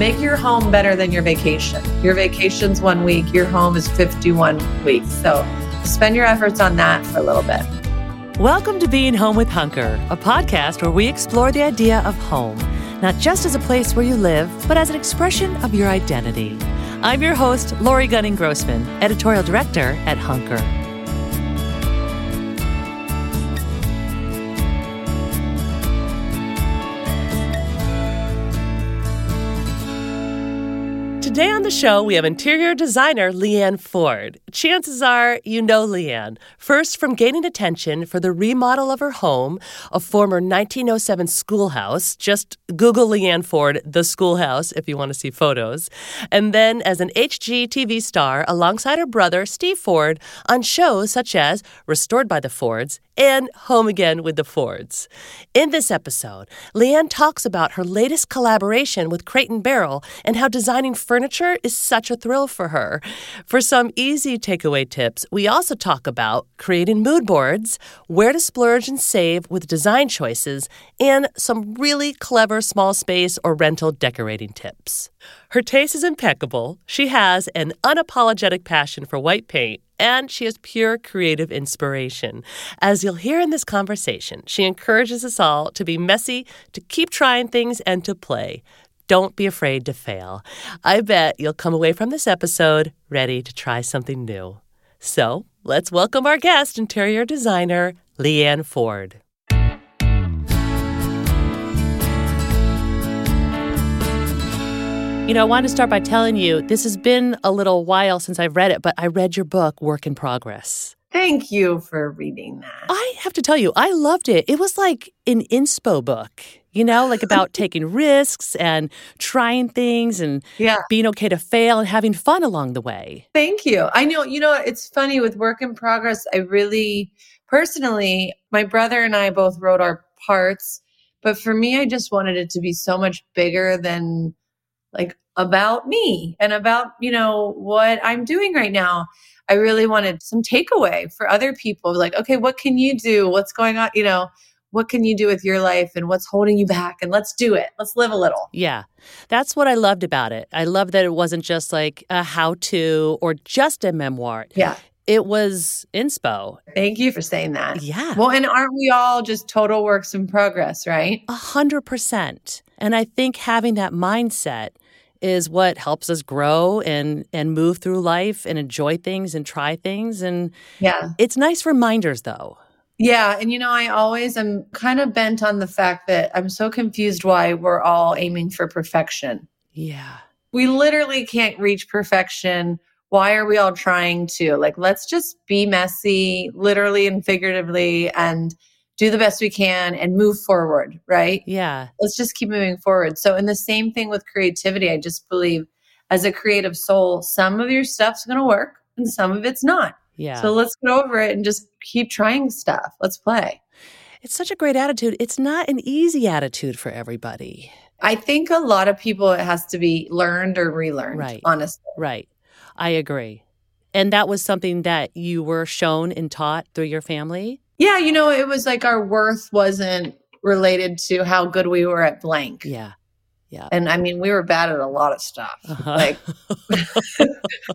Make your home better than your vacation. Your vacation's one week, your home is 51 weeks. So spend your efforts on that for a little bit. Welcome to Being Home with Hunker, a podcast where we explore the idea of home, not just as a place where you live, but as an expression of your identity. I'm your host, Lori Gunning Grossman, editorial director at Hunker. Today on the show, we have interior designer Leanne Ford. Chances are you know Leanne, first from gaining attention for the remodel of her home, a former 1907 schoolhouse. Just Google Leanne Ford, the schoolhouse, if you want to see photos. And then as an HGTV star alongside her brother, Steve Ford, on shows such as Restored by the Fords and Home Again with the Fords. In this episode, Leanne talks about her latest collaboration with Crate and Barrel and how designing furniture is such a thrill for her. For some easy takeaway tips, we also talk about creating mood boards, where to splurge and save with design choices, and some really clever small space or rental decorating tips. Her taste is impeccable. She has an unapologetic passion for white paint and she is pure creative inspiration. As you'll hear in this conversation, she encourages us all to be messy, to keep trying things, and to play. Don't be afraid to fail. I bet you'll come away from this episode ready to try something new. So let's welcome our guest, interior designer Leanne Ford. You know, I wanted to start by telling you this has been a little while since I've read it, but I read your book, Work in Progress. Thank you for reading that. I have to tell you, I loved it. It was like an inspo book, you know, like about taking risks and trying things and yeah. being okay to fail and having fun along the way. Thank you. I know, you know, it's funny with Work in Progress. I really, personally, my brother and I both wrote our parts, but for me, I just wanted it to be so much bigger than like about me and about, you know, what I'm doing right now. I really wanted some takeaway for other people like, okay, what can you do? What's going on? You know, what can you do with your life and what's holding you back? And let's do it. Let's live a little. Yeah. That's what I loved about it. I love that it wasn't just like a how to or just a memoir. Yeah. It was inspo. Thank you for saying that. Yeah. Well, and aren't we all just total works in progress, right? A hundred percent. And I think having that mindset is what helps us grow and and move through life and enjoy things and try things. And yeah. it's nice reminders though. Yeah and you know i always am kind of bent on the fact that i'm so confused why we're all aiming for perfection. Yeah. We literally can't reach perfection. Why are we all trying to? Like let's just be messy literally and figuratively and do the best we can and move forward, right? Yeah. Let's just keep moving forward. So, in the same thing with creativity, I just believe as a creative soul, some of your stuff's going to work and some of it's not. Yeah. So let's get over it and just keep trying stuff. Let's play. it's such a great attitude. It's not an easy attitude for everybody. I think a lot of people, it has to be learned or relearned, Right. honestly. Right. I agree. And that was something that you were shown and taught through your family? Yeah, you know, it was like our worth wasn't related to how good we were at blank. Yeah. Yeah. And I mean, we were bad at a lot of stuff. Uh-huh. Like,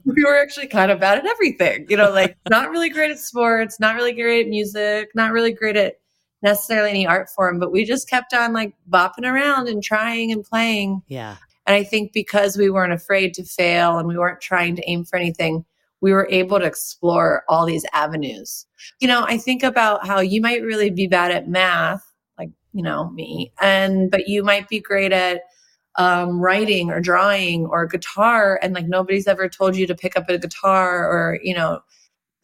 we were actually kind of bad at everything, you know, like not really great at sports, not really great at music, not really great at necessarily any art form, but we just kept on like bopping around and trying and playing. yeah. And I think because we weren't afraid to fail and we weren't trying to aim for anything, we were able to explore all these avenues. You know, I think about how you might really be bad at math, like, you know, me, and but you might be great at um, writing or drawing or guitar, and like nobody's ever told you to pick up a guitar or, you know,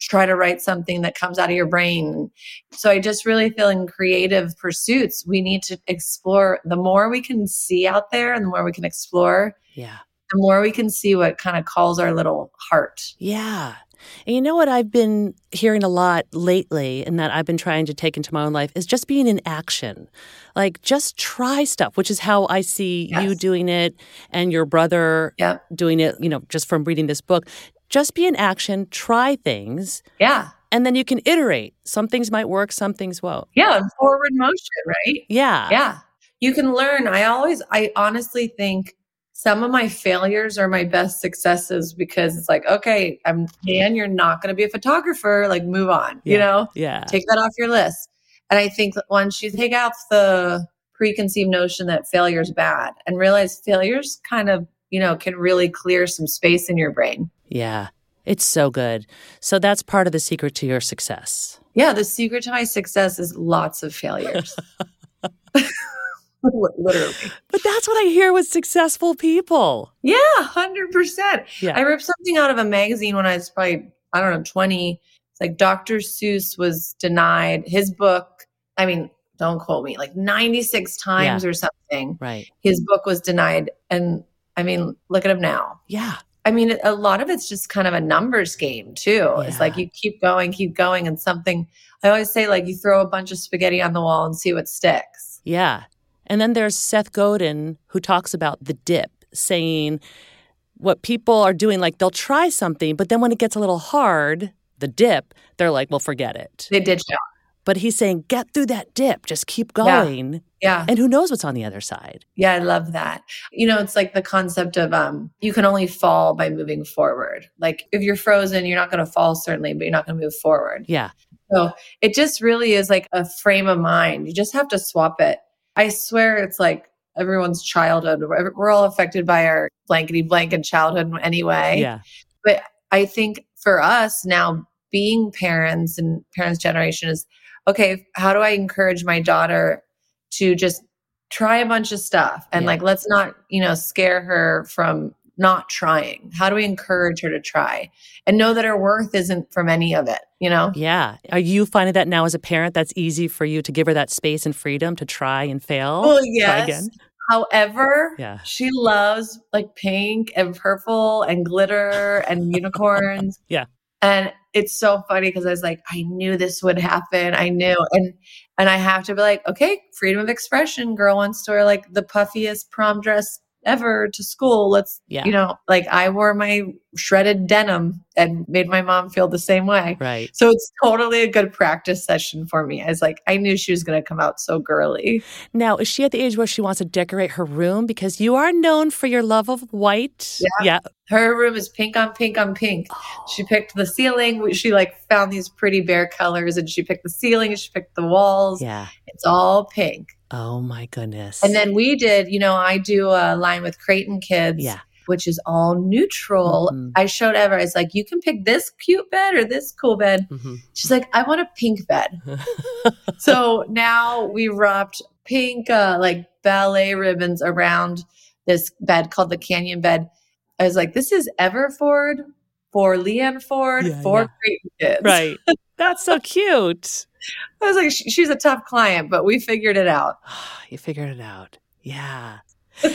try to write something that comes out of your brain. So I just really feel in creative pursuits, we need to explore the more we can see out there and the more we can explore, Yeah. The more we can see what kind of calls our little heart. Yeah. And you know what I've been hearing a lot lately and that I've been trying to take into my own life is just being in action. Like just try stuff, which is how I see you doing it and your brother Yep. doing it, you know, just from reading this book. Just be in action, try things, Yeah. and then you can iterate. Some things might work, some things won't. Yeah. Forward motion, right? Yeah. Yeah. You can learn. I always, I honestly think some of my failures are my best successes because it's like, okay, I'm Dan, you're not going to be a photographer. Like, move on, you know? Yeah. take that off your list. And I think once you take out the preconceived notion that failure is bad and realize failure's kind of, you know, can really clear some space in your brain. Yeah. It's so good. So that's part of the secret to your success. Yeah, the secret to my success is lots of failures. Literally. But that's what I hear with successful people. Yeah, 100%. Yeah. I ripped something out of a magazine when I was probably, I don't know, 20. It's like Dr. Seuss was denied his book. I mean, don't quote me, like 96 times or something. Right. His book was denied. And I mean, look at him now. Yeah. I mean, a lot of it's just kind of a numbers game too. It's like you keep going, keep going, and something. I always say, like, you throw a bunch of spaghetti on the wall and see what sticks. Yeah. And then there's Seth Godin who talks about the dip, saying what people are doing, like they'll try something, but then when it gets a little hard, the dip, they're like, well, forget it. They ditch out. But he's saying, get through that dip, just keep Yeah. going. Yeah. And who knows what's on the other side? Yeah, I love that. You know, it's like the concept of um you can only fall by moving forward. Like if you're frozen, you're not going to fall certainly, but you're not going to move forward. Yeah. So, it just really is like a frame of mind. You just have to swap it. I swear it's like everyone's childhood. We're all affected by our blankety blanket childhood anyway. Yeah. But I think for us now being parents and parents generation is okay, how do I encourage my daughter to just try a bunch of stuff and Yeah. like let's not, you know, scare her from not trying. How do we encourage her to try and know that her worth isn't from any of it, you know? Yeah. Are you finding that now as a parent that's easy for you to give her that space and freedom to try and fail? Well, Try yes. again? However, Yeah. she loves like pink and purple and glitter and unicorns. Yeah. And it's so funny because I was like, I knew this would happen. I knew. And and I have to be like, okay, freedom of expression. Girl wants to wear like the puffiest prom dress ever to school. Let's Yeah. you know, like I wore my shredded denim and made my mom feel the same way. Right. So it's totally a good practice session for me. I was like, I knew she was gonna come out so girly. Now, is she at the age where she wants to decorate her room? Because you are known for your love of white. Yeah. Her room is pink on pink on pink. Oh. She picked the ceiling. She like found these pretty bare colors and she picked the ceiling and she picked the walls. Yeah. It's all pink. Oh my goodness. And then we did, you know, I do a line with Crate and Kids, Yeah. which is all neutral. Mhm. I showed Ever, I was like, you can pick this cute bed or this cool bed. Mhm. She's like, I want a pink bed. so now we wrapped pink, uh, like ballet ribbons around this bed called the Canyon bed. I was like, this is Ever Ford for Leanne Ford Yeah, for yeah. Crate and Kids. right. That's so cute. I was like, she's a tough client, but we figured it out. you figured it out. Yeah.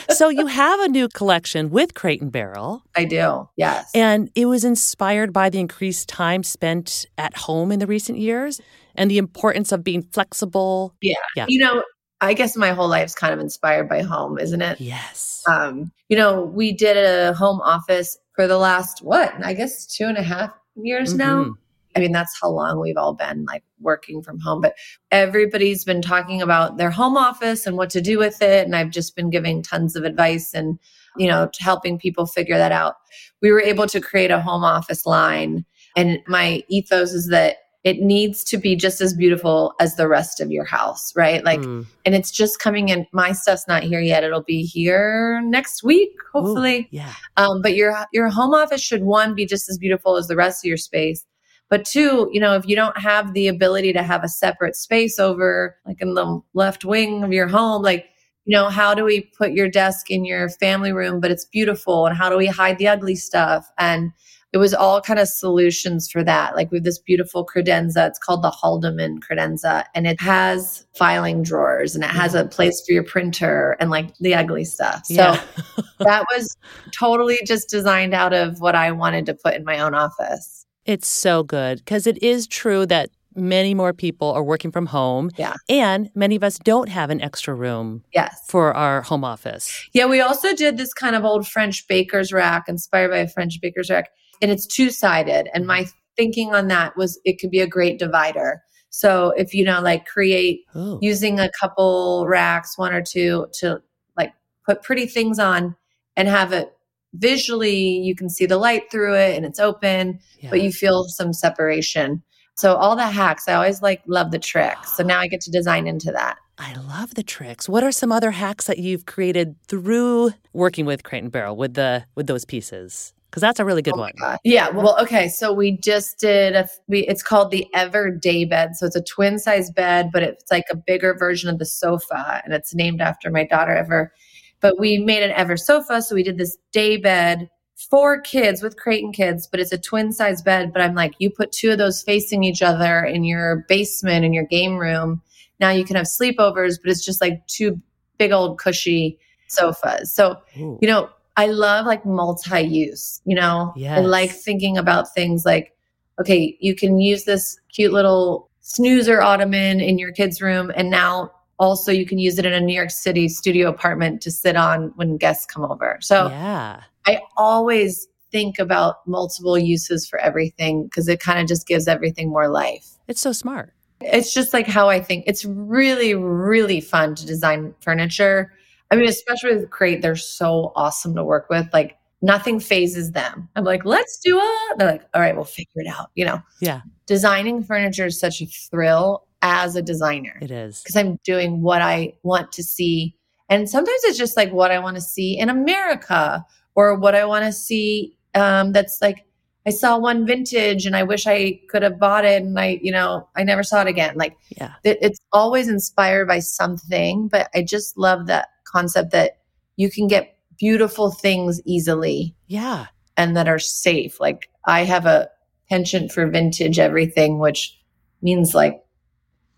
so you have a new collection with Crate and Barrel. I do. Yes. And it was inspired by the increased time spent at home in the recent years and the importance of being flexible. yeah. Yeah. You know, I guess my whole life's kind of inspired by home, isn't it? Yes. Um, you know, we did a home office for the last what? I guess two and a half years now. I mean, that's how long we've all been like working from home. But everybody's been talking about their home office and what to do with it. And I've just been giving tons of advice and, you know, helping people figure that out. We were able to create a home office line. And my ethos is that it needs to be just as beautiful as the rest of your house, right? Like, Mm. and it's just coming in. My stuff's not here yet. It'll be here next week, Ooh, hopefully. yeah. Um, but your your home office should one be just as beautiful as the rest of your space. But two, you know, if you don't have the ability to have a separate space over like in the left wing of your home, like, you know, how do we put your desk in your family room, but it's beautiful? And how do we hide the ugly stuff? And it was all kind of solutions for that. Like we have this beautiful credenza. It's called the Haldeman credenza, and it has filing drawers and it has a place for your printer and like the ugly stuff. So Yeah. that was totally just designed out of what I wanted to put in my own office. It's so good because it is true that many more people are working from home. Yeah. And many of us don't have an extra room Yes. for our home office. Yeah, we also did this kind of old French baker's rack inspired by a French baker's rack, and it's two sided. And my mm-hmm. thinking on that was it could be a great divider. So if you know, like create Ooh. using a couple racks, one or two, to like put pretty things on and have it visually, you can see the light through it and it's open, Yeah. but you feel some separation. So all the hacks, I always like love the tricks. So now I get to design into that. I love the tricks. What are some other hacks that you've created through working with Crate and Barrel with the with those pieces? Because that's a really good Oh one. God. Yeah. Well, okay. So we just did a, we, it's called the Ever Day Bed. So it's a twin size bed, but it's like a bigger version of the sofa and it's named after my daughter Ever. But we made an Ever sofa. So we did this day bed for kids with Crate and kids, but it's a twin size bed. But I'm like, you put two of those facing each other in your basement, in your game room. Now you can have sleepovers, but it's just like two big old cushy sofas. So Ooh. you know, I love like multi use, you know, I like thinking about things like, okay, you can use this cute little snoozer ottoman in your kid's room. And now also you can use it in a New York City studio apartment to sit on when guests come over. So yeah. I always think about multiple uses for everything because it kind of just gives everything more life. It's so smart. It's just like how I think. It's really, really fun to design furniture. I mean, especially with Crate, they're so awesome to work with. Like nothing phases them. I'm like, let's do it. They're like, all right, we'll figure it out. You know, Yeah, designing furniture is such a thrill as a designer it is. because I'm doing what I want to see. And sometimes it's just like what I want to see in America or what I want to see um, that's like, I saw one vintage and I wish I could have bought it and I, you know, I never saw it again. Like Yeah. it, it's always inspired by something, but I just love that concept that you can get beautiful things easily Yeah. and that are safe. Like I have a penchant for vintage everything, which means like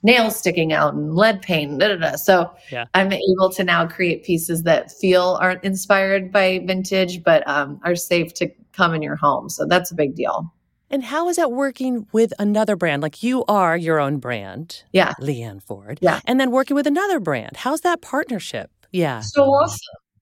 nails sticking out and lead paint. Da, da, da. So Yeah. I'm able to now create pieces that feel aren't inspired by vintage, but um, are safe to come in your home. So that's a big deal. And how is that working with another brand? Like you are your own brand, Yeah. Leanne Ford. Yeah. And then working with another brand. How's that partnership? Yeah. So awesome.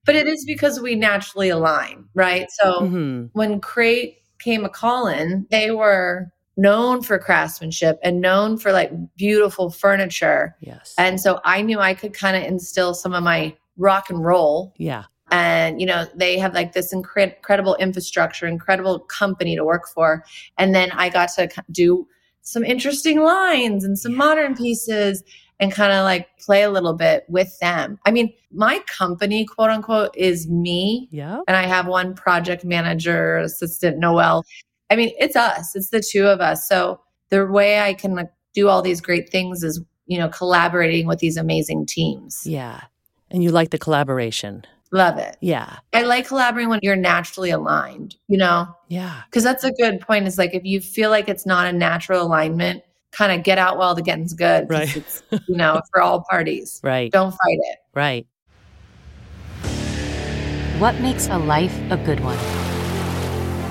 But it is because we naturally align, right? So hmm when Crate came a calling, they were known for craftsmanship and known for like beautiful furniture. Yes. And so I knew I could kind of instill some of my rock and roll. yeah. And, you know, they have like this incre- incredible infrastructure, incredible company to work for. And then I got to do some interesting lines and some modern pieces and kind of like play a little bit with them. I mean, my company, quote unquote, is me Yeah. and I have one project manager, assistant Noel. I mean, it's us. It's the two of us. So the way I can like, do all these great things is, you know, collaborating with these amazing teams. Yeah. And you like the collaboration. Love it. Yeah. I like collaborating when you're naturally aligned, you know, Yeah. because that's a good point. Is like if you feel like it's not a natural alignment, kind of get out while the getting's good. Right. It's, you know, for all parties. Right. Don't fight it. Right. What makes a life a good one?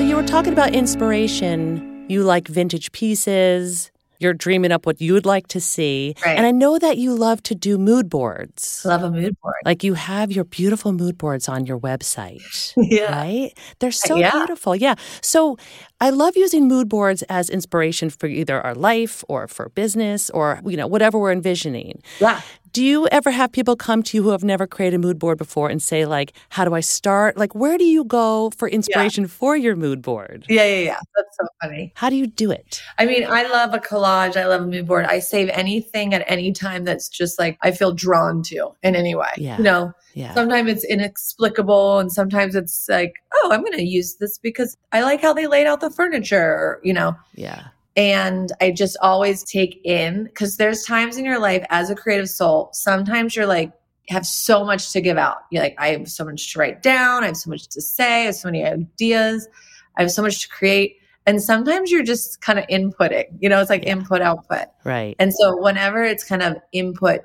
So you were talking about inspiration. You like vintage pieces. You're dreaming up what you would like to see. Right. And I know that you love to do mood boards. Love a mood board. Like you have your beautiful mood boards on your website. Yeah. Right? They're uh, so Yeah. beautiful. Yeah. So I love using mood boards as inspiration for either our life or for business or, you know, whatever we're envisioning. Yeah. Do you ever have people come to you who have never created a mood board before and say, like, how do I start? Like, where do you go for inspiration for your mood board? Yeah, yeah, yeah. That's so funny. How do you do it? I mean, I love a collage. I love a mood board. I save anything at any time that's just like I feel drawn to in any way. Yeah. You know, Yeah. sometimes it's inexplicable and sometimes it's like, oh, I'm going to use this because I like how they laid out the furniture, you know. Yeah. And I just always take in because there's times in your life as a creative soul, sometimes you're like, have so much to give out. You're like, I have so much to write down. I have so much to say. I have so many ideas. I have so much to create. And sometimes you're just kind of inputting, you know, it's like input, output. Right. And so whenever it's kind of input,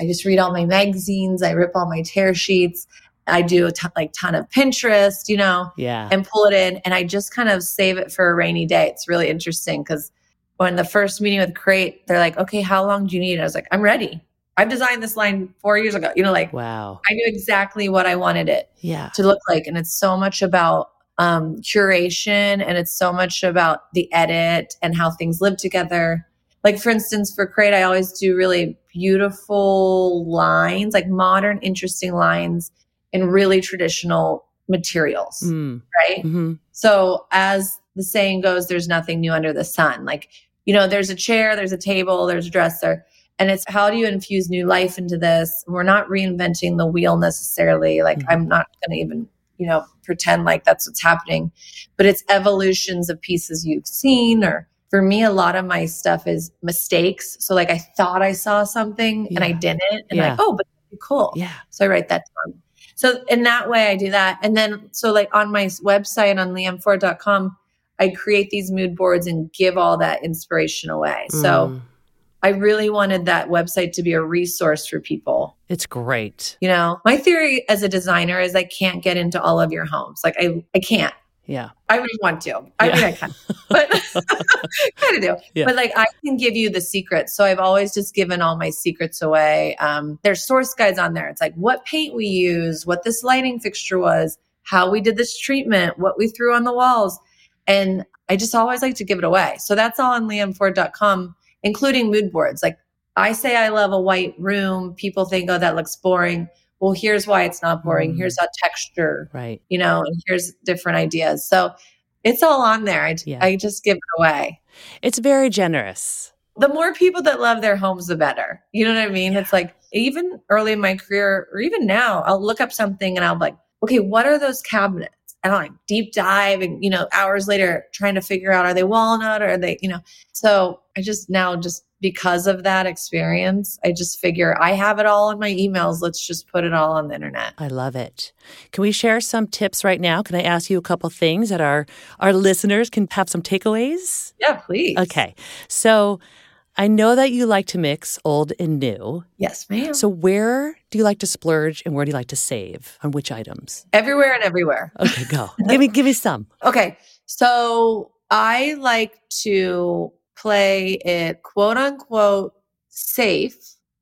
I just read all my magazines, I rip all my tear sheets, I do a ton, like ton of Pinterest, you know, yeah. and pull it in, and I just kind of save it for a rainy day. It's really interesting because when the first meeting with Crate, they're like, "Okay, how long do you need?" I was like, "I'm ready. I've designed this line four years ago." You know, like wow. I knew exactly what I wanted it Yeah. to look like, and it's so much about um, curation, and it's so much about the edit and how things live together like for instance for crate i always do really beautiful lines like modern interesting lines in really traditional materials Mm. right? Hmm so as the saying goes there's nothing new under the sun. Like you know there's a chair there's a table there's a dresser and it's how do you infuse new life into this? We're not reinventing the wheel necessarily. Like Mhm. i'm not going to even you know pretend like that's what's happening but it's evolutions of pieces you've seen or for me a lot of my stuff is mistakes so like i thought i saw something and i didn't and Yeah. like oh but cool Yeah. so I write that down. So in that way, I do that. And then, so like on my website on leanneford.com, I create these mood boards and give all that inspiration away. So Mm. I really wanted that website to be a resource for people. it's great. You know, my theory as a designer is I can't get into all of your homes. Like I, I can't. Yeah. I would want to. I Yeah. mean, I can, but kind of do. Yeah. But like, I can give you the secrets. So I've always just given all my secrets away. Um, there's source guides on there. It's like what paint we use, what this lighting fixture was, how we did this treatment, what we threw on the walls, and I just always like to give it away. So that's all on leanneford.com, including mood boards. Like I say, I love a white room. People think, oh, that looks boring. Well, here's why it's not boring. Mm. Here's a texture Right. you know, and here's different ideas. So it's all on there. I, Yeah. I just give it away. It's very generous. The more people that love their homes, the better. You know what I mean? It's like even early in my career, or even now, I'll look up something and I'll be like, okay, what are those cabinets? And I'll like deep dive and, you know, hours later trying to figure out are they walnut or are they, you know, so I just now just because of that experience, I just figure I have it all in my emails. Let's just put it all on the internet. I love it. Can we share some tips right now? Can I ask you a couple things that our our listeners can have some takeaways? Yeah, please. Okay. So I know that you like to mix old and new. Yes, ma'am. So where do you like to splurge and where do you like to save? On which items? Everywhere and everywhere. Okay, go. give me give me some. Okay. So I like to play it quote unquote safe.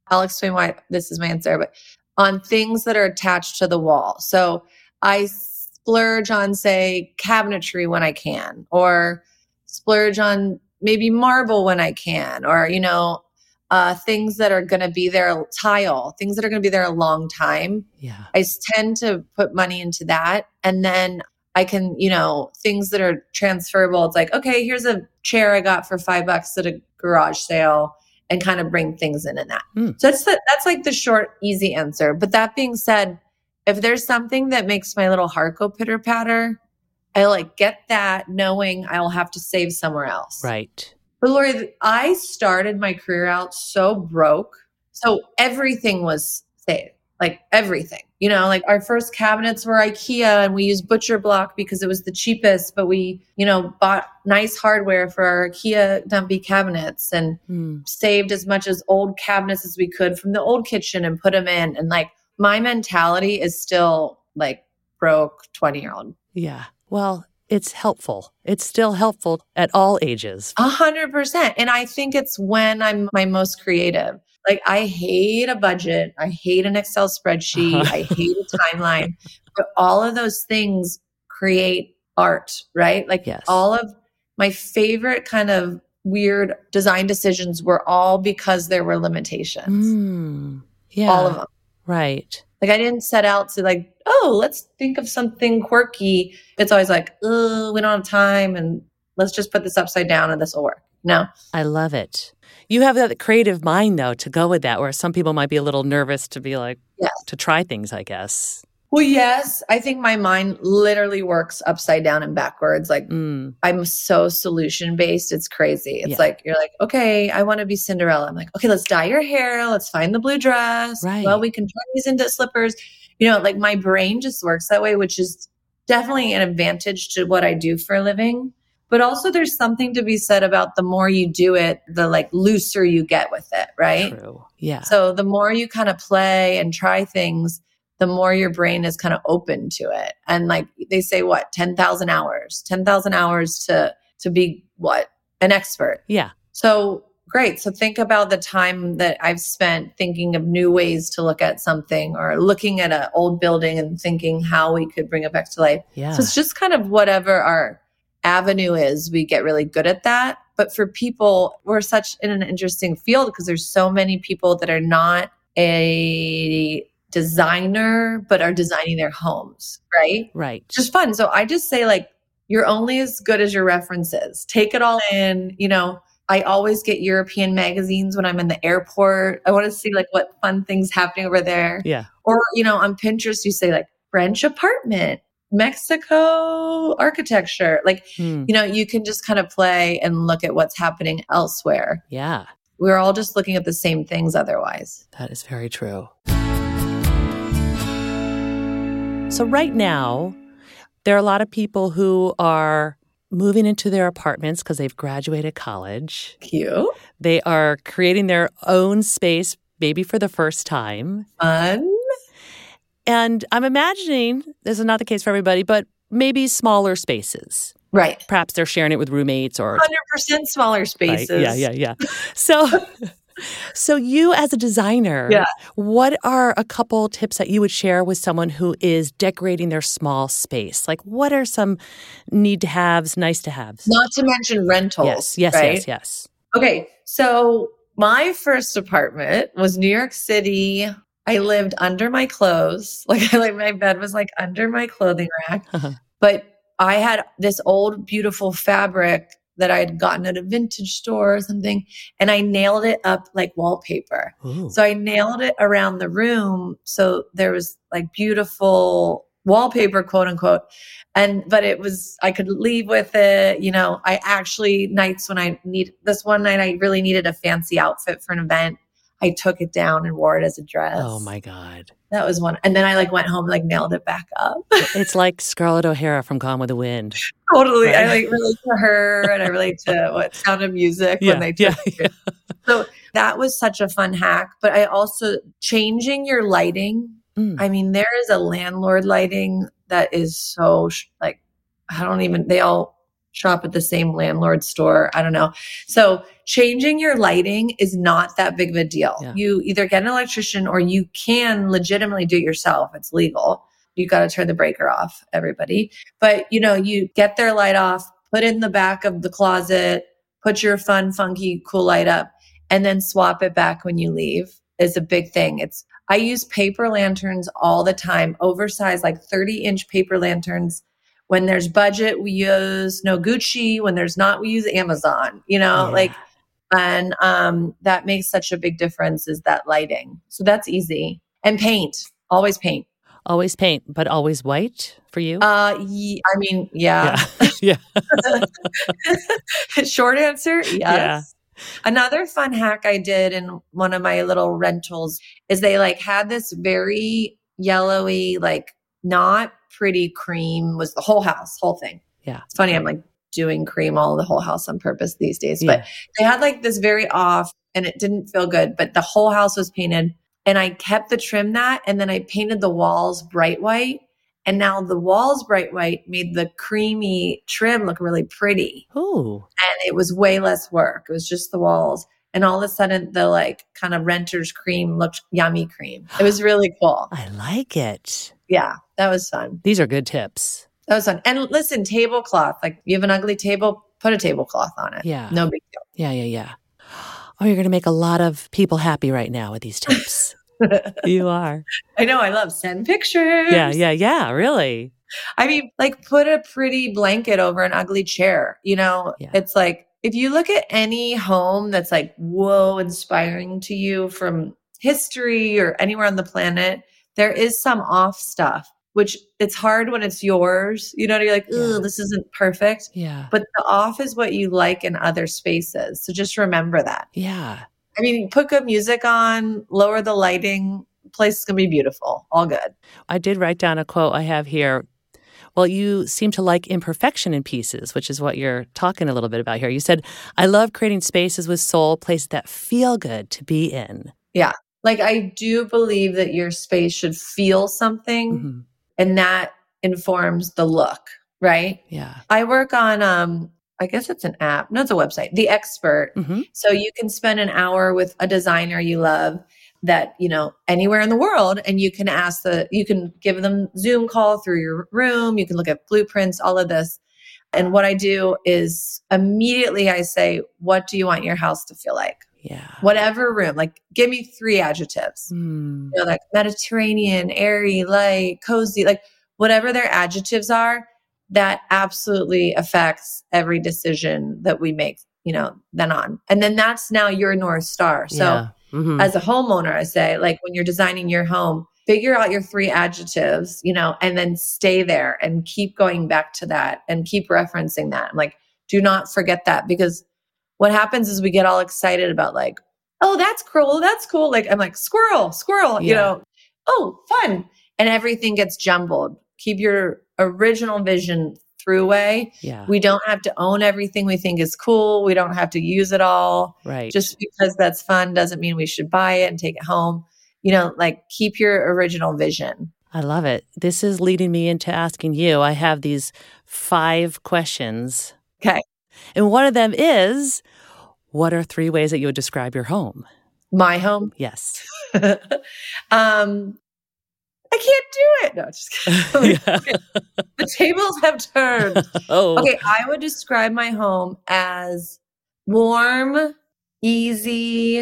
I'll explain why this is my answer, but on things that are attached to the wall. So I splurge on, say, cabinetry when I can, or splurge on maybe marble when I can, or, you know, uh, things that are going to be there, tile, things that are going to be there a long time. Yeah. I tend to put money into that. And then I can, you know, things that are transferable. It's like, okay, here's a chair I got for five bucks at a garage sale and kind of bring things in in that. Mm. So that's the, that's like the short, easy answer. But that being said, if there's something that makes my little heart go pitter patter, I like get that knowing I'll have to save somewhere else. Right. But Lori, I started my career out so broke. So everything was saved, like everything. You know, like our first cabinets were IKEA and we used butcher block because it was the cheapest, but we, you know, bought nice hardware for our IKEA dumpy cabinets and Mm. saved as much as old cabinets as we could from the old kitchen and put them in. And like my mentality is still like broke 20 year old. Yeah. Well, it's helpful. It's still helpful at all ages. A hundred percent. And I think it's when I'm my most creative. Like I hate a budget. I hate an Excel spreadsheet. Uh-huh. I hate a timeline. But all of those things create art, right? Like Yes. all of my favorite kind of weird design decisions were all because there were limitations. Mm. Yeah. All of them. Right. Like I didn't set out to like, oh, let's think of something quirky. It's always like, oh, we don't have time and let's just put this upside down and this will work. No. I love it. You have that creative mind though to go with that, where some people might be a little nervous to be like Yes. to try things, I guess. Well, yes, I think my mind literally works upside down and backwards. Like Mm. I'm so solution based. It's crazy. It's Yeah. like you're like, okay, I want to be Cinderella. I'm like, okay, let's dye your hair. Let's find the blue dress. Right. Well, we can turn these into slippers. You know, like my brain just works that way, which is definitely an advantage to what I do for a living. But also there's something to be said about the more you do it, the like looser you get with it, right? True. Yeah. So the more you kind of play and try things, the more your brain is kind of open to it. And like they say, what, 10,000 hours, 10,000 hours to, to be what? An expert. yeah. So great. So think about the time that I've spent thinking of new ways to look at something or looking at an old building and thinking how we could bring it back to life. Yeah. So it's just kind of whatever our avenue is, we get really good at that. But for people, we're such in an interesting field because there's so many people that are not a designer, but are designing their homes, right? right. Just fun. So I just say, like, you're only as good as your references. Take it all in. You know, I always get European magazines when I'm in the airport. I want to see like what fun things happening over there. Yeah. Or, you know, on Pinterest, you say like French apartment, Mexico architecture. Like, Hmm. you know, you can just kind of play and look at what's happening elsewhere. Yeah. We're all just looking at the same things otherwise. That is very true. So, right now, there are a lot of people who are moving into their apartments because they've graduated college. Cute. They are creating their own space, maybe for the first time. Fun. And I'm imagining this is not the case for everybody, but maybe smaller spaces. Right. Perhaps they're sharing it with roommates or 100% smaller Right. spaces. Yeah, yeah, yeah. So, so you as a designer, Yeah. what are a couple tips that you would share with someone who is decorating their small space? Like, what are some need to haves, nice to haves? Not to mention rentals. yes, yes, right? yes, yes. Okay, so my first apartment was New York City. I lived under my clothes. Like, like my bed was like under my clothing rack. Uh-huh. But I had this old, beautiful fabric that I had gotten at a vintage store or something, and I nailed it up like wallpaper. Ooh. So I nailed it around the room. So there was like beautiful wallpaper, quote unquote. And, but it was, I could leave with it. You know, I actually, nights when I need, this one night, I really needed a fancy outfit for an event. I took it down and wore it as a dress. Oh my God. That was one. And then I like went home and like nailed it back up. It's like Scarlett O'Hara from Gone with the Wind. totally. I like relate to her and I relate to what Sound of Music Yeah, when they yeah, took it. So that was such a fun hack. But I also changing your lighting. Mm. I mean, there is a landlord lighting that is so sh- like I don't even. They all shop at the same landlord store. I don't know. So changing your lighting is not that big of a deal. Yeah. You either get an electrician or you can legitimately do it yourself. It's legal. You got to turn the breaker off, everybody. But you know, you get their light off, put it in the back of the closet, put your fun, funky, cool light up, and then swap it back when you leave is a big thing. It's I use paper lanterns all the time, oversized like 30 inch paper lanterns. When there's budget, we use Noguchi. When there's not, we use Amazon, you know, Yeah. like, and um, that makes such a big difference is that lighting. So that's easy. And paint, always paint. always paint, but always white for you. Uh, I mean, yeah. yeah. Short answer, yes. Yeah. Another fun hack I did in one of my little rentals is they like had this very yellowy, like not pretty cream was the whole house, whole thing. Yeah. It's funny, I'm like doing cream all the whole house on purpose these days. Yeah. But they had like this very off and it didn't feel good, but the whole house was painted. And I kept the trim that and then I painted the walls bright white. And now the walls bright white made the creamy trim look really pretty Ooh. and it was way less work. It was just the walls. And all of a sudden, the like kind of renter's cream looked yummy cream. It was really cool. I like it. Yeah, that was fun. These are good tips. That was fun. And listen, tablecloth. Like you have an ugly table, put a tablecloth on it. Yeah. No big deal. Yeah, yeah, yeah. Oh, you're going to make a lot of people happy right now with these tips. you are. I know. I love send pictures. Yeah, yeah, yeah. Really. I mean, like put a pretty blanket over an ugly chair. You know, Yeah. it's like if you look at any home that's like, whoa, inspiring to you from history or anywhere on the planet, there is some off stuff, which it's hard when it's yours. You know, you're like, Yeah. oh, this isn't perfect. Yeah. But the off is what you like in other spaces. So just remember that. Yeah. I mean, put good music on, lower the lighting. Place is going to be beautiful. All good. I did write down a quote I have here. Well, you seem to like imperfection in pieces, which is what you're talking a little bit about here. You said, I love creating spaces with soul, places that feel good to be in. Like, I do believe that your space should feel something. Mhm. and that informs the look, right? Yeah. I work on um I guess it's an app. No, it's a website. The Expert. hmm So you can spend an hour with a designer you love that, you know, anywhere in the world and you can ask the you can give them Zoom call through your room, you can look at blueprints, all of this. And what I do is immediately I say, what do you want your house to feel like? Yeah. Whatever room, like give me three adjectives Mm. you know, like Mediterranean, airy, light, cozy, like whatever their adjectives are, that absolutely affects every decision that we make, you know, then on. And then that's now your North Star. So yeah. Mhm. as a homeowner, I say, like when you're designing your home, figure out your three adjectives, you know, and then stay there and keep going back to that and keep referencing that. I'm like, do not forget that because what happens is we get all excited about like, oh, that's cool, that's cool. Like I'm like, squirrel, squirrel, you know, oh, fun. And everything gets jumbled. Keep your original vision through way. yeah. We don't have to own everything we think is cool. We don't have to use it all right. just because that's fun doesn't mean we should buy it and take it home. You know, like keep your original vision. I love it. This is leading me into asking you. I have these five questions. Okay. And one of them is what are three ways that you would describe your home? My home. Yes. um, I can't do it. No, just kidding. The tables have turned. oh. Okay, I would describe my home as warm, easy,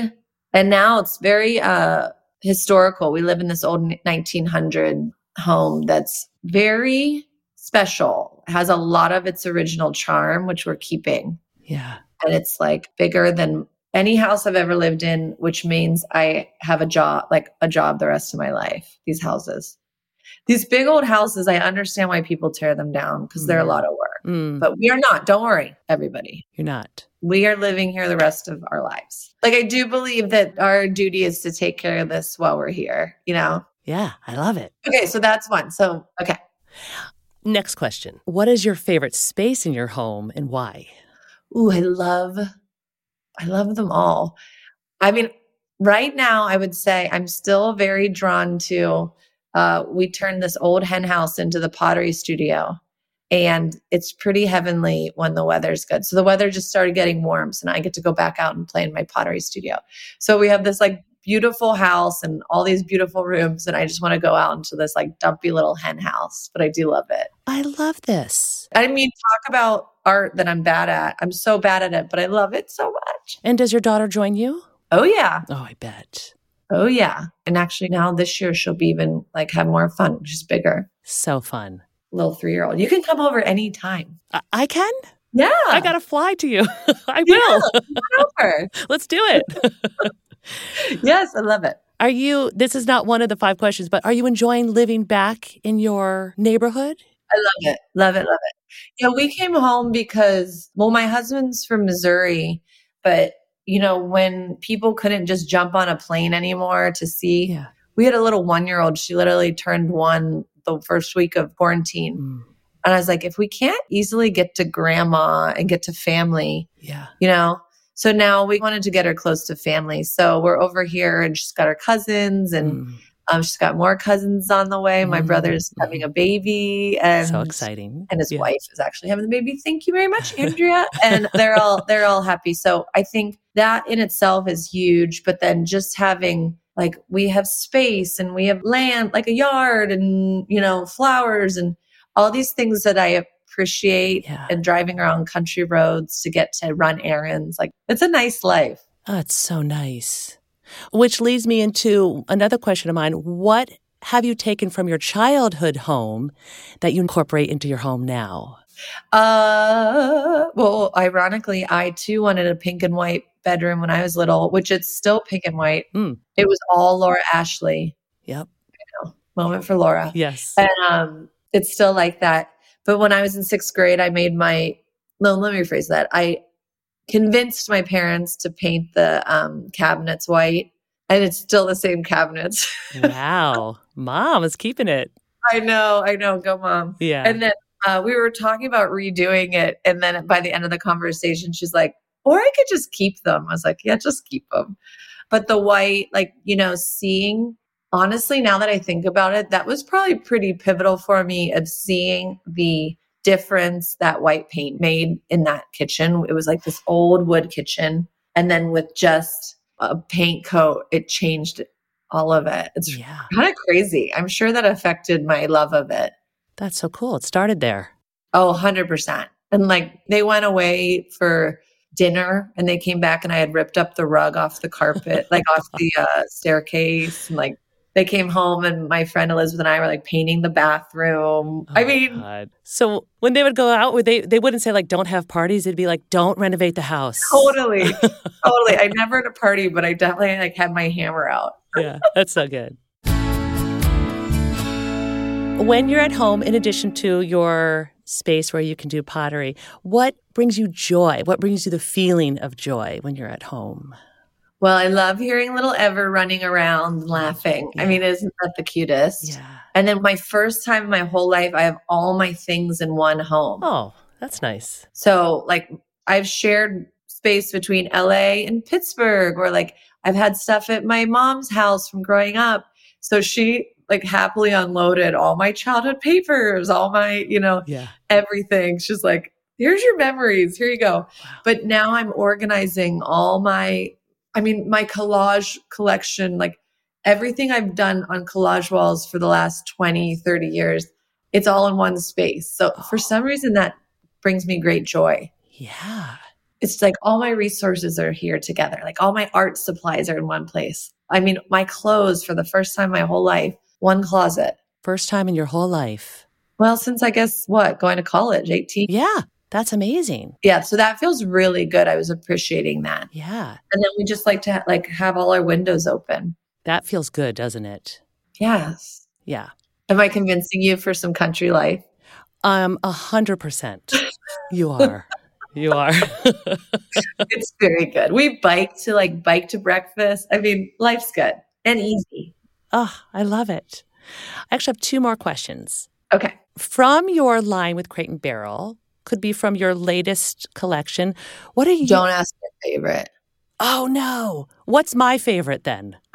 and now it's very uh historical. We live in this old 1900 home that's very special. It has a lot of its original charm which we're keeping. Yeah. And it's like bigger than any house I've ever lived in, which means I have a job, like a job the rest of my life, these houses. These big old houses, I understand why people tear them down because they're a Mm. lot of work. Mm, But we are not. Don't worry, everybody. you're not. We are living here the rest of our lives. Like, I do believe that our duty is to take care of this while we're here, you know? Yeah, I love it. Okay, so that's one. So, okay. Next question. What is your favorite space in your home and why? Ooh, I love, I love them all. I mean, right now, I would say I'm still very drawn to. Uh, we turned this old hen house into the pottery studio, and it's pretty heavenly when the weather's good. So the weather just started getting warm, so now I get to go back out and play in my pottery studio. So we have this like beautiful house and all these beautiful rooms, and I just want to go out into this like dumpy little hen house, but I do love it. I love this. I mean, talk about art that I'm bad at. I'm so bad at it, but I love it so much. And does your daughter join you? Oh yeah. Oh, I bet. Oh yeah. And actually now this year she'll be even like have more fun. She's bigger. So fun. Little three year old. You can come over anytime. I, I can? Yeah. I got to fly to you. I will. over. Let's do it. yes, I love it. Are you, this is not one of the five questions, but are you enjoying living back in your neighborhood? I love it. Love it. Love it. Yeah, we came home because well, my husband's from Missouri, but you know, when people couldn't just jump on a plane anymore to see, Yeah. we had a little one year old. She literally turned one the first week of quarantine. Mm, And I was like, if we can't easily get to grandma and get to family, yeah. you know? So now we wanted to get her close to family. So we're over here and she's got her cousins and Mm, um, she's got more cousins on the way. My Mhm, brother's having a baby and so exciting. and his Yeah. wife is actually having the baby. Thank you very much, Andrea. and they're all they're all happy. So I think that in itself is huge. But then just having like we have space and we have land, like a yard and you know, flowers and all these things that I appreciate Yeah. and driving around country roads to get to run errands. Like it's a nice life. Oh, it's so nice. Which leads me into another question of mine. What have you taken from your childhood home that you incorporate into your home now? Uh, well, ironically, I too wanted a pink and white bedroom when I was little, which it's still pink and white. Mm. It was all Laura Ashley. Yep. Moment for Laura. Yes. And um, it's still like that. But when I was in sixth grade, I made my, no, let me rephrase that. I convinced my parents to paint the um, cabinets white, and it's still the same cabinets. wow. Mom is keeping it. I know, I know. Go, mom. Yeah. And then uh, we were talking about redoing it. And then by the end of the conversation, she's like, or I could just keep them. I was like, yeah, just keep them. But the white, like, you know, seeing, honestly, now that I think about it, that was probably pretty pivotal for me of seeing the difference that white paint made in that kitchen. It was like this old wood kitchen. And then with just a paint coat, it changed all of it. It's yeah. kind of crazy. I'm sure that affected my love of it. That's so cool. It started there. Oh, 100%. And like they went away for dinner and they came back and I had ripped up the rug off the carpet, like off the uh, staircase. And like they came home and my friend Elizabeth and I were like painting the bathroom. Oh I mean, God. so when they would go out, would they they wouldn't say like don't have parties. It'd be like don't renovate the house. totally, totally. I never had a party, but I definitely like had my hammer out. yeah, that's so good. When you're at home, in addition to your space where you can do pottery, what brings you joy? What brings you the feeling of joy when you're at home? Well, I love hearing little Ever running around laughing. I mean, isn't that the cutest? Yeah. And then my first time in my whole life, I have all my things in one home. Oh, that's nice. So, like, I've shared space between LA and Pittsburgh, or like, I've had stuff at my mom's house from growing up. So she like happily unloaded all my childhood papers, all my, you know, Yeah. everything. She's like, here's your memories. Here you go. But now I'm organizing all my, I mean, my collage collection, like everything I've done on collage walls for the last 20, 30 years, it's all in one space. So for some reason, that brings me great joy. Yeah. It's like all my resources are here together. Like all my art supplies are in one place. I mean, my clothes for the first time in my whole life, one closet. First time in your whole life. Well, since I guess what, going to college, 18. Yeah. That's amazing. Yeah, so that feels really good. I was appreciating that. Yeah. And then we just like to like have all our windows open. That feels good, doesn't it? Yes. Yeah. Am I convincing you for some country life? Um, a hundred percent. You are. You are. it's very good. We bike to like bike to breakfast. I mean, life's good and easy. oh, I love it. I actually have two more questions. Okay. From your line with Crate and Barrel, could be from your latest collection. What are you? Don't ask your favorite. Oh no! What's my favorite then?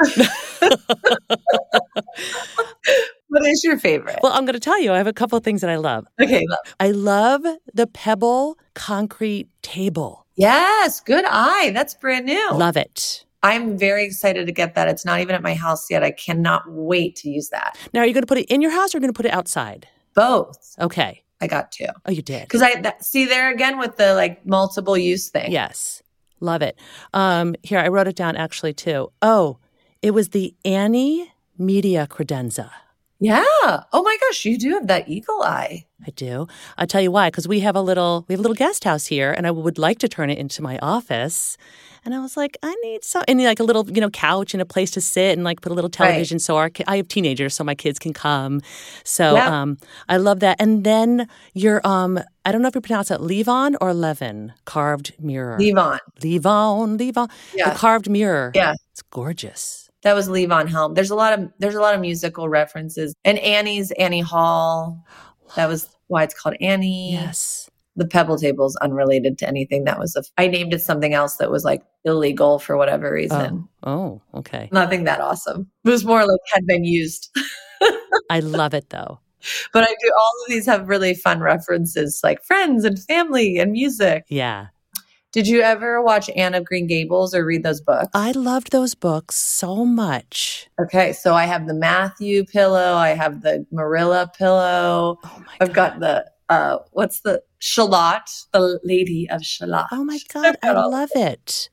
What is your favorite? Well, I'm going to tell you. I have a couple of things that I love. okay. love. I love the pebble concrete table. Yes, good eye. That's brand new. Love it. I'm very excited to get that. It's not even at my house yet. I cannot wait to use that. Now, are you going to put it in your house or are you going to put it outside? Both. Okay. I got two. Oh, you did. Because I that, see there again with the like multiple use thing. Yes. Love it. Um, here, I wrote it down actually too. Oh, it was the Annie Media credenza. Yeah. Oh my gosh, you do have that eagle eye. I do. I'll tell you why, because we have a little we have a little guest house here, and I would like to turn it into my office. And I was like, I need some, and like a little, you know, couch and a place to sit, and like put a little television so our I have teenagers, so my kids can come. So Yeah. um, I love that. And then your um, I don't know if you pronounce it Levon or Levin carved mirror. Levon. Levon, Levon, Yeah. the carved mirror. Yeah. it's gorgeous. That was Levon Helm. There's a lot of there's a lot of musical references. And Annie's Annie Hall. That was why it's called Annie. Yes. The Pebble Table is unrelated to anything. That was a I named it something else that was like illegal for whatever reason. Oh, oh okay. Nothing that awesome. It was more like had been used. I love it though. But I do all of these have really fun references like friends and family and music. Yeah. Did you ever watch Anne of Green Gables or read those books? I loved those books so much. okay, so I have the Matthew pillow, I have the Marilla pillow. Oh my I've got the uh what's the Shalott, the Lady of Shalott. Oh my God, I love it.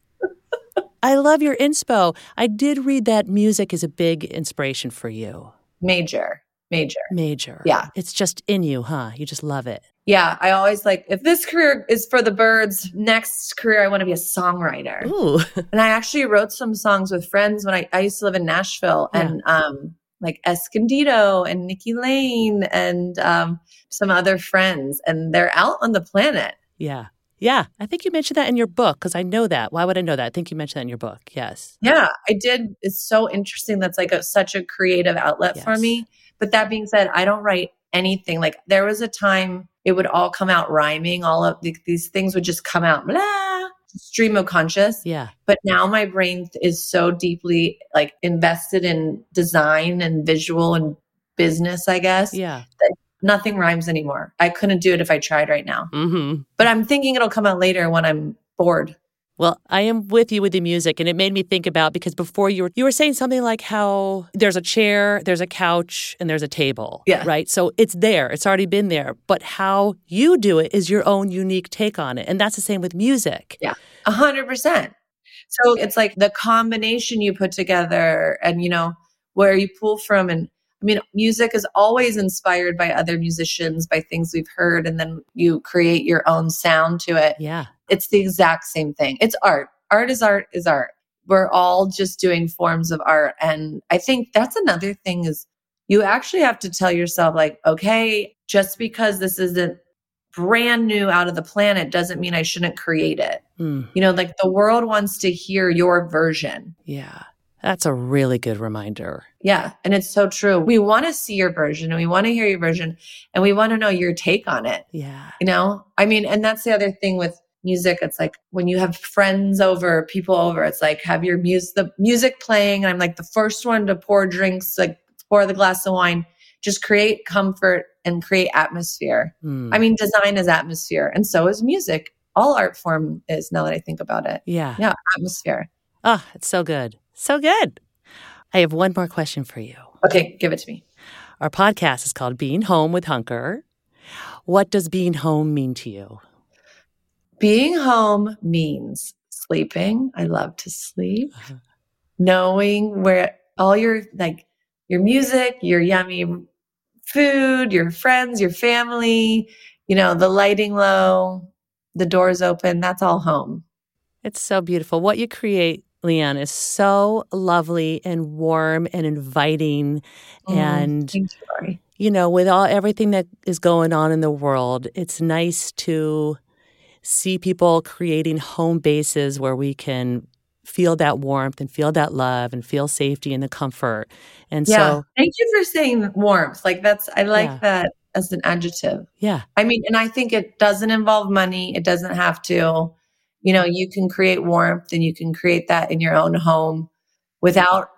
I love your inspo. I did read that music is a big inspiration for you. Major. Major. Major. Yeah. It's just in you, huh? You just love it. Yeah, I always like if this career is for the birds, next career I want to be a songwriter. Ooh. And I actually wrote some songs with friends when I, I used to live in Nashville Yeah. and um like Escondido and Nikki Lane and um some other friends and they're out on the planet. yeah. Yeah. I think you mentioned that in your book because I know that. Why would I know that? I think you mentioned that in your book. Yes. Yeah, I did. It's so interesting. That's like a, such a creative outlet for me. But that being said, I don't write anything. Like there was a time it would all come out rhyming. All of the, these things would just come out, blah, stream of conscious. Yeah. But now my brain is so deeply like invested in design and visual and business, I guess. Yeah. Nothing rhymes anymore. I couldn't do it if I tried right now. Mm-hmm. But I'm thinking it'll come out later when I'm bored. Well, I am with you with the music, and it made me think about because before you were you were saying something like how there's a chair, there's a couch, and there's a table. Yeah. Right. So it's there. It's already been there. But how you do it is your own unique take on it, and that's the same with music. Yeah, A hundred percent. So it's like the combination you put together and, you know, where you pull from. And I mean, music is always inspired by other musicians, by things we've heard, and then you create your own sound to it. Yeah. It's the exact same thing. It's art. Art is art is art. We're all just doing forms of art. And I think that's another thing is you actually have to tell yourself, like, okay, just because this isn't brand new out of the planet doesn't mean I shouldn't create it. Mm, You know, like the world wants to hear your version. yeah. That's a really good reminder. Yeah. And it's so true. We want to see your version and we want to hear your version and we want to know your take on it. Yeah. You know, I mean, and that's the other thing with music. It's like when you have friends over, people over, it's like have your music, the music playing. And I'm like the first one to pour drinks, like pour the glass of wine, just create comfort and create atmosphere. Mm, I mean, design is atmosphere and so is music. All art form is now that I think about it. yeah. Yeah. Atmosphere. Oh, it's so good. So good. I have one more question for you. Okay. Give it to me. Our podcast is called Being Home with Hunker. What does being home mean to you? Being home means sleeping. I love to sleep. Uh-huh. Knowing where all your like your music, your yummy food, your friends, your family, you know, the lighting low, the doors open, that's all home. It's so beautiful. What you create, Leanne, is so lovely and warm and inviting. Mm, And, you, you know, with all everything that is going on in the world, it's nice to see people creating home bases where we can feel that warmth and feel that love and feel safety and the comfort. And Yeah. so, Thank you for saying warmth. Like that's I like Yeah. that as an adjective. yeah, I mean, and I think it doesn't involve money. It doesn't have to. You know, you can create warmth and you can create that in your own home without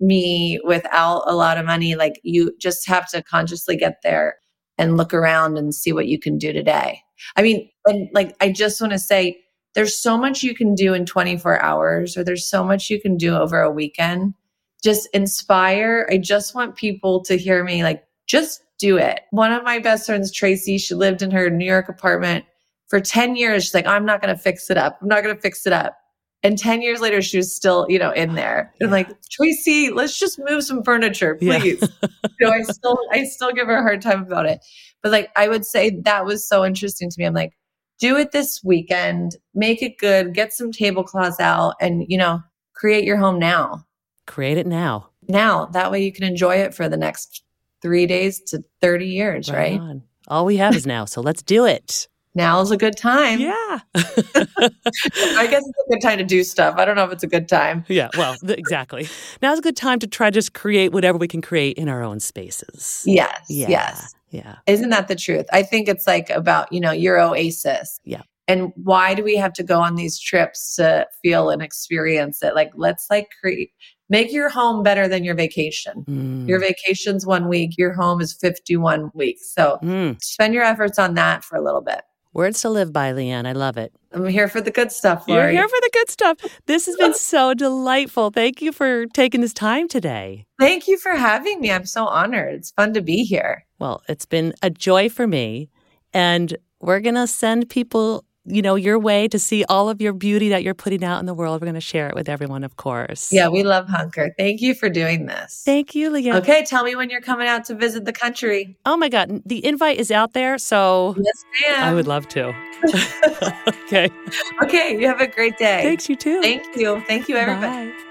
me, without a lot of money. Like you just have to consciously get there and look around and see what you can do today. I mean, and like, I just want to say there's so much you can do in 24 hours, or there's so much you can do over a weekend. Just inspire. I just want people to hear me like, just do it. One of my best friends, Tracy, she lived in her New York apartment for 10 years. She's like, I'm not going to fix it up. I'm not going to fix it up. And 10 years later, she was still, you know, in there. And like, Tracy, let's just move some furniture, Yeah. please. you know, I still, I still give her a hard time about it. But like, I would say that was so interesting to me. I'm like, do it this weekend, make it good, get some tablecloths out and, you know, create your home now. create it now. Now, that way you can enjoy it for the next three days to 30 years, right? on. All we have is now. So let's do it. Now is a good time. Yeah. I guess it's a good time to do stuff. I don't know if it's a good time. yeah. Well, exactly. Now's a good time to try to just create whatever we can create in our own spaces. Yes. Yeah. Yes. Yeah. Isn't that the truth? I think it's like about, you know, your oasis. Yeah. And why do we have to go on these trips to feel and experience it? Like, let's like create, make your home better than your vacation. Mm. Your vacation's one week, your home is 51 weeks. So Mm. spend your efforts on that for a little bit. Words to live by, Leanne. I love it. I'm here for the good stuff, You're here for the good stuff. This has been so delightful. Thank you for taking this time today. Thank you for having me. I'm so honored. It's fun to be here. Well, it's been a joy for me. And we're going to send people, you know, your way to see all of your beauty that you're putting out in the world. We're going to share it with everyone, of course. Yeah, we love Hunker. Thank you for doing this. Thank you, Leanne. Okay, tell me when you're coming out to visit the country. Oh my God. The invite is out there. So Yes, ma'am. I would love to. okay. Okay, you have a great day. Thanks, you too. Thank you. Thank you, everybody. Bye.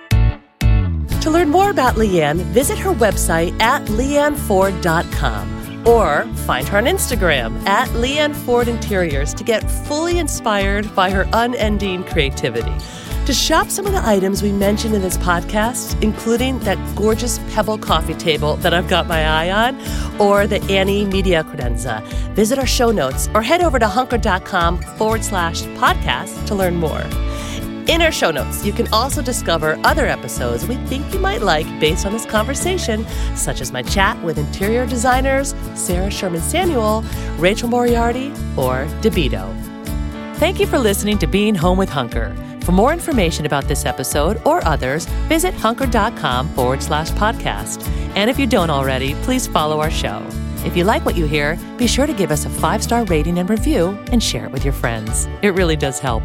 To learn more about Leanne, visit her website at leanneford.com or find her on Instagram at Leanne Ford Interiors to get fully inspired by her unending creativity. To shop some of the items we mentioned in this podcast, including that gorgeous pebble coffee table that I've got my eye on, or the Annie Media Credenza, visit our show notes or head over to hunker.com forward slash podcast to learn more. In our show notes, you can also discover other episodes we think you might like based on this conversation, such as my chat with interior designers Sarah Sherman Samuel, Rachel Moriarty, or Dabito. Thank you for listening to Being Home with Hunker. For more information about this episode or others, visit hunker.com forward slash podcast. And if you don't already, please follow our show. If you like what you hear, be sure to give us a five star rating and review and share it with your friends. It really does help.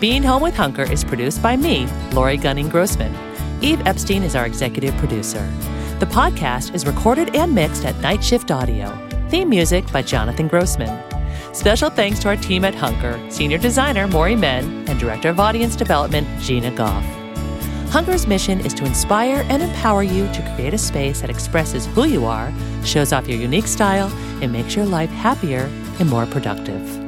Being Home with Hunker is produced by me, Lori Gunning Grossman. Eve Epstein is our executive producer. The podcast is recorded and mixed at Night Shift Audio. Theme music by Jonathan Grossman. Special thanks to our team at Hunker, Senior Designer Maury Men, and Director of Audience Development Gina Goff. Hunker's mission is to inspire and empower you to create a space that expresses who you are, shows off your unique style, and makes your life happier and more productive.